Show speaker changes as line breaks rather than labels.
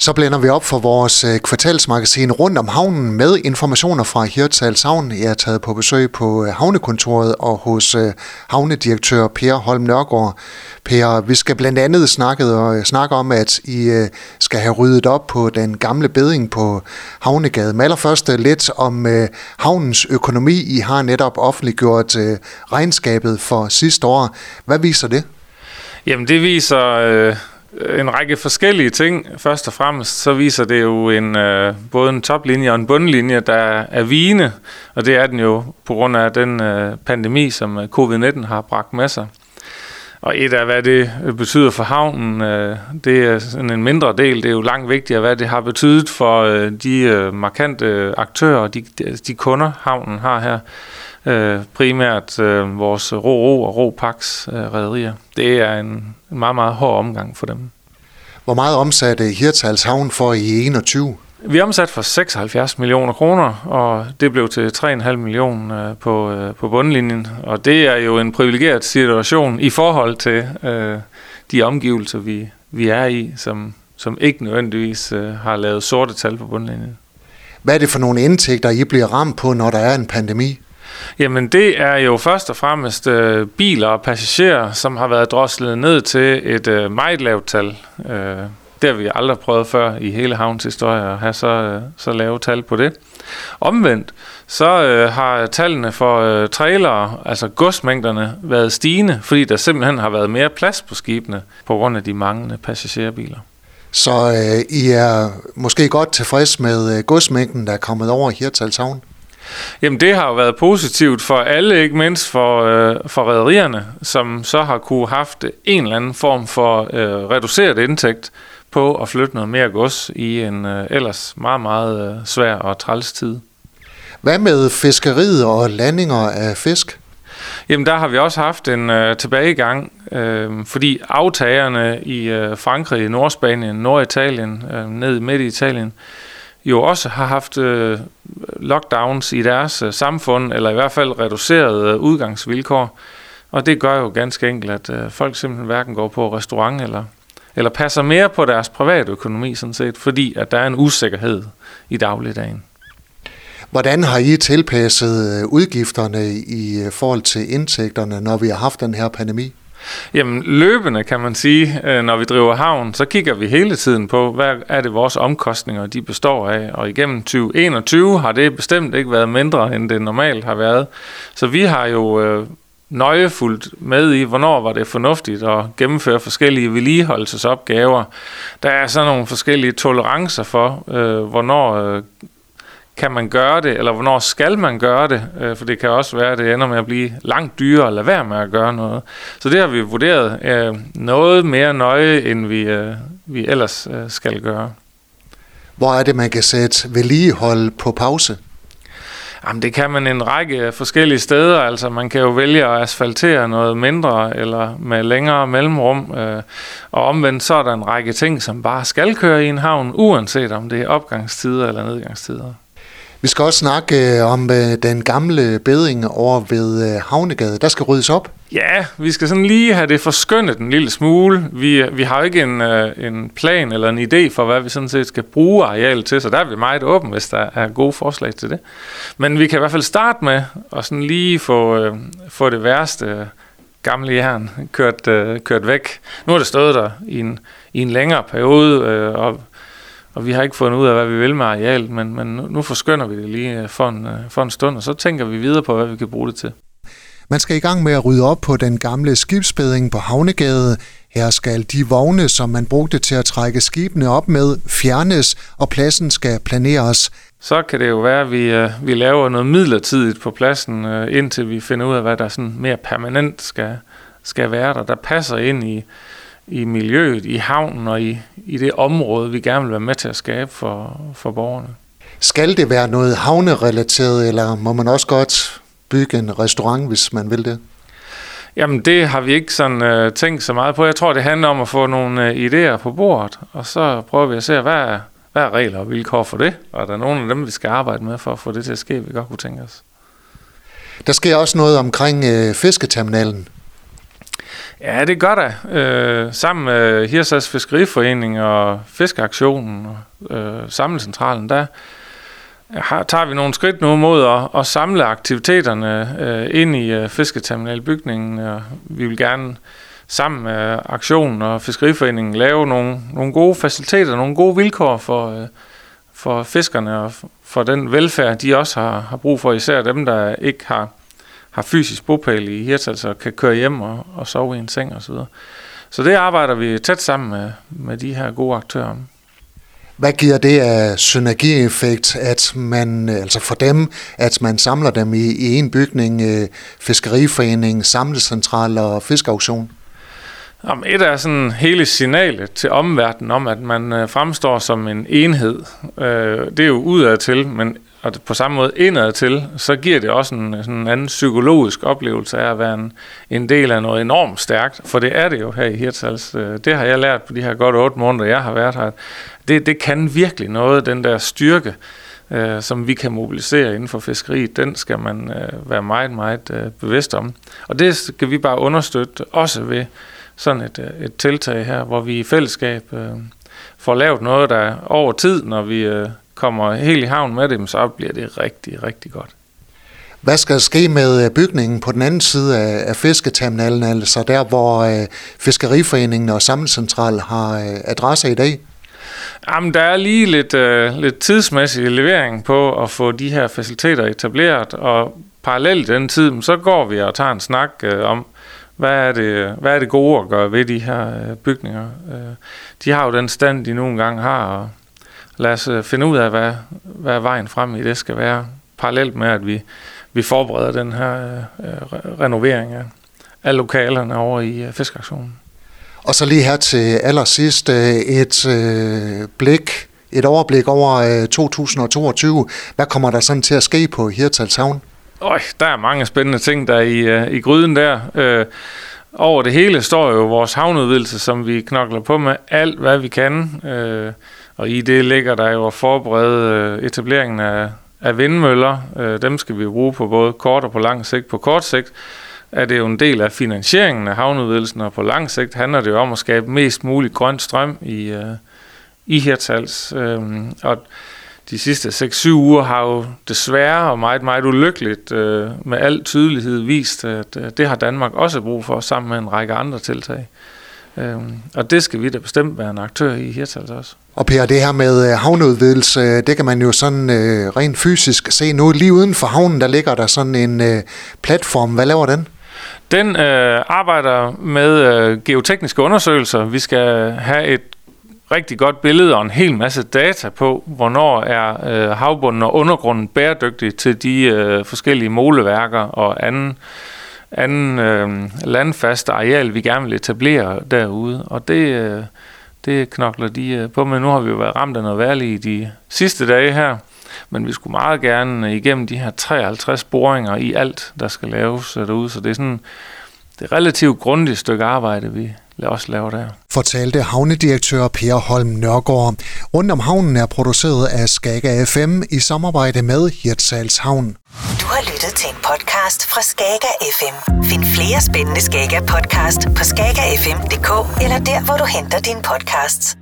Så blænder vi op for vores øh, kvartalsmagasin rundt om havnen med informationer fra Hirtshals Havn. Jeg er taget på besøg på øh, havnekontoret og hos øh, havnedirektør Per Holm Nørgaard. Per, vi skal blandt andet snakke, og snakke om, at I skal have ryddet op på den gamle beding på Havnegade. Men allerførst lidt om havnens økonomi. I har netop offentliggjort regnskabet for sidste år. Hvad viser det?
Jamen det viser... Øh en række forskellige ting. Først og fremmest så viser det jo en, øh, både en toplinje og en bundlinje, der er vigende, og det er den jo på grund af den øh, pandemi, som øh, covid-19 har bragt med sig. Og et af, hvad det betyder for havnen, øh, det er sådan en mindre del. Det er jo langt vigtigere, hvad det har betydet for øh, de øh, markante aktører, de, de kunder, havnen har her øh, primært øh, vores ro-ro og ro-pax øh, rædderier. Det er en, en meget, meget hård omgang for dem.
Hvor meget omsatte Hirtals Havn for i 21?
Vi er omsat for 76 millioner kroner, og det blev til 3,5 millioner øh, på, øh, på bundlinjen. Og det er jo en privilegeret situation i forhold til øh, de omgivelser, vi, vi er i, som, som ikke nødvendigvis øh, har lavet sorte tal på bundlinjen.
Hvad er det for nogle indtægter, I bliver ramt på, når der er en pandemi?
Jamen det er jo først og fremmest øh, biler og passagerer, som har været droslet ned til et øh, meget lavt tal. Øh, det har vi aldrig prøvet før i hele havns historie at have så, øh, så lave tal på det. Omvendt, så øh, har tallene for øh, trailere, altså godsmængderne, været stigende, fordi der simpelthen har været mere plads på skibene på grund af de manglende passagerbiler.
Så øh, I er måske godt tilfreds med øh, godsmængden, der er kommet over Hirtals Havn?
Jamen det har jo været positivt for alle, ikke mindst for, øh, for rædderierne, som så har kunne haft en eller anden form for øh, reduceret indtægt på at flytte noget mere gods i en øh, ellers meget, meget øh, svær og træls tid.
Hvad med fiskeriet og landinger af fisk?
Jamen der har vi også haft en øh, tilbagegang, øh, fordi aftagerne i øh, Frankrig, Nordspanien, Norditalien, øh, ned midt i Italien, jo også har haft øh, lockdowns i deres øh, samfund, eller i hvert fald reducerede øh, udgangsvilkår. Og det gør jo ganske enkelt, at øh, folk simpelthen hverken går på restaurant eller, eller passer mere på deres private økonomi, sådan set, fordi at der er en usikkerhed i dagligdagen.
Hvordan har I tilpasset øh, udgifterne i øh, forhold til indtægterne, når vi har haft den her pandemi?
Jamen løbende kan man sige, øh, når vi driver havn, så kigger vi hele tiden på, hvad er det vores omkostninger, de består af. Og igennem 2021 har det bestemt ikke været mindre, end det normalt har været. Så vi har jo nøjefuldt med i, hvornår var det fornuftigt at gennemføre forskellige vedligeholdelsesopgaver. Der er så nogle forskellige tolerancer for, øh, hvornår øh, kan man gøre det, eller hvornår skal man gøre det? Øh, for det kan også være, at det ender med at blive langt dyrere at lade være med at gøre noget. Så det har vi vurderet øh, noget mere nøje, end vi, øh, vi ellers øh, skal gøre.
Hvor er det, man kan sætte vedligehold på pause?
Jamen, det kan man en række forskellige steder. Altså, man kan jo vælge at asfaltere noget mindre eller med længere mellemrum. Øh, og omvendt så er der en række ting, som bare skal køre i en havn, uanset om det er opgangstider eller nedgangstider.
Vi skal også snakke øh, om øh, den gamle beding over ved øh, Havnegade. Der skal ryddes op.
Ja, vi skal sådan lige have det forskyndet en lille smule. Vi, vi har jo ikke en, en plan eller en idé for, hvad vi sådan set skal bruge arealet til, så der er vi meget åbne, hvis der er gode forslag til det. Men vi kan i hvert fald starte med at sådan lige få, få det værste gamle jern kørt, kørt væk. Nu har det stået der i en, i en længere periode, og og vi har ikke fundet ud af, hvad vi vil med arealet, men, men nu forskynder vi det lige øh, for en, øh, for en stund, og så tænker vi videre på, hvad vi kan bruge det til.
Man skal i gang med at rydde op på den gamle skibsbeding på Havnegade. Her skal de vogne, som man brugte til at trække skibene op med, fjernes, og pladsen skal planeres.
Så kan det jo være, at vi, øh, vi laver noget midlertidigt på pladsen, indtil vi finder ud af, hvad der sådan mere permanent skal, skal være der, der passer ind i, i miljøet, i havnen og i, i det område, vi gerne vil være med til at skabe for, for borgerne.
Skal det være noget havnerelateret, eller må man også godt bygge en restaurant, hvis man vil det?
Jamen, det har vi ikke sådan uh, tænkt så meget på. Jeg tror, det handler om at få nogle uh, idéer på bordet, og så prøver vi at se, hvad er, hvad er regler og vilkår for det, og er der nogle af dem, vi skal arbejde med for at få det til at ske, vi godt kunne tænke os.
Der sker også noget omkring uh, fisketerminalen.
Ja, det gør der. Øh, sammen med Hirsas Fiskeriforening og Fiskeaktionen og øh, Samlecentralen, der øh, har, tager vi nogle skridt nu mod at, at samle aktiviteterne øh, ind i øh, fisketerminalbygningen. Og vi vil gerne sammen med aktionen og Fiskeriforeningen lave nogle, nogle gode faciliteter, nogle gode vilkår for, øh, for fiskerne og for den velfærd, de også har, har brug for, især dem, der ikke har, har fysisk bopæl i Hirtals og kan køre hjem og, og sove i en seng osv. Så, så det arbejder vi tæt sammen med, med de her gode aktører om.
Hvad giver det af synergieffekt, at man, altså for dem, at man samler dem i, i en bygning, øh, fiskeriforening, samlecentral og fiskauktion?
Jamen, et er sådan hele signalet til omverdenen om, at man øh, fremstår som en enhed. Øh, det er jo udad til, men og på samme måde indad til, så giver det også en, sådan en anden psykologisk oplevelse af at være en, en del af noget enormt stærkt, for det er det jo her i Hirtshals. Øh, det har jeg lært på de her godt otte måneder, jeg har været her. Det, det kan virkelig noget, den der styrke, øh, som vi kan mobilisere inden for fiskeriet, den skal man øh, være meget, meget øh, bevidst om. Og det skal vi bare understøtte også ved sådan et, øh, et tiltag her, hvor vi i fællesskab øh, får lavet noget, der over tid, når vi øh, kommer helt i havn med dem, så bliver det rigtig, rigtig godt.
Hvad skal der ske med øh, bygningen på den anden side af, af fisketerminalen, altså der, hvor øh, Fiskeriforeningen og Samlecentral har øh, adresse i dag?
Jamen, der er lige lidt, øh, lidt tidsmæssig levering på at få de her faciliteter etableret, og parallelt i den tid, så går vi og tager en snak øh, om, hvad er, det, hvad er det gode at gøre ved de her øh, bygninger? Øh, de har jo den stand, de nogle gange har, og lad os øh, finde ud af, hvad, hvad vejen frem i det skal være, parallelt med, at vi, vi forbereder den her øh, renovering af, af lokalerne over i øh, fiskaktionen.
Og så lige her til allersidst øh, et øh, blik, et overblik over øh, 2022. Hvad kommer der sådan til at ske på Hirtals Havn?
Øj, der er mange spændende ting der i, uh, i gryden der. Uh, over det hele står jo vores havneudvidelse, som vi knokler på med alt, hvad vi kan. Uh, og i det ligger der jo at forberede øh, etableringen af, af vindmøller. Øh, dem skal vi bruge på både kort og på lang sigt. På kort sigt er det jo en del af finansieringen af havneudvidelsen, og på lang sigt handler det jo om at skabe mest mulig grøn strøm i, øh, i Hirtals. Øhm, og de sidste 6-7 uger har jo desværre og meget, meget ulykkeligt øh, med al tydelighed vist, at øh, det har Danmark også brug for, sammen med en række andre tiltag. Øh, og det skal vi da bestemt være en aktør i Hirtals også.
Og Per, det her med øh, havneudvidelse, det kan man jo sådan øh, rent fysisk se nu. Lige uden for havnen, der ligger der sådan en øh, platform. Hvad laver den?
Den øh, arbejder med øh, geotekniske undersøgelser. Vi skal have et rigtig godt billede og en hel masse data på, hvornår er øh, havbunden og undergrunden bæredygtig til de øh, forskellige måleværker og anden, anden øh, landfaste areal, vi gerne vil etablere derude. Og det, øh, det knokler de øh, på med. Nu har vi jo været ramt af noget værlig i de sidste dage her, men vi skulle meget gerne øh, igennem de her 53 boringer i alt, der skal laves øh, derude. Så det er sådan det er relativt grundigt stykke arbejde, vi, lad os lave der.
Fortalte havnedirektør Per Holm Nørgaard. Rundt om havnen er produceret af Skaga FM i samarbejde med Hirtshals Havn.
Du har lyttet til en podcast fra Skaga FM. Find flere spændende Skaga podcast på skagafm.dk eller der, hvor du henter dine podcasts.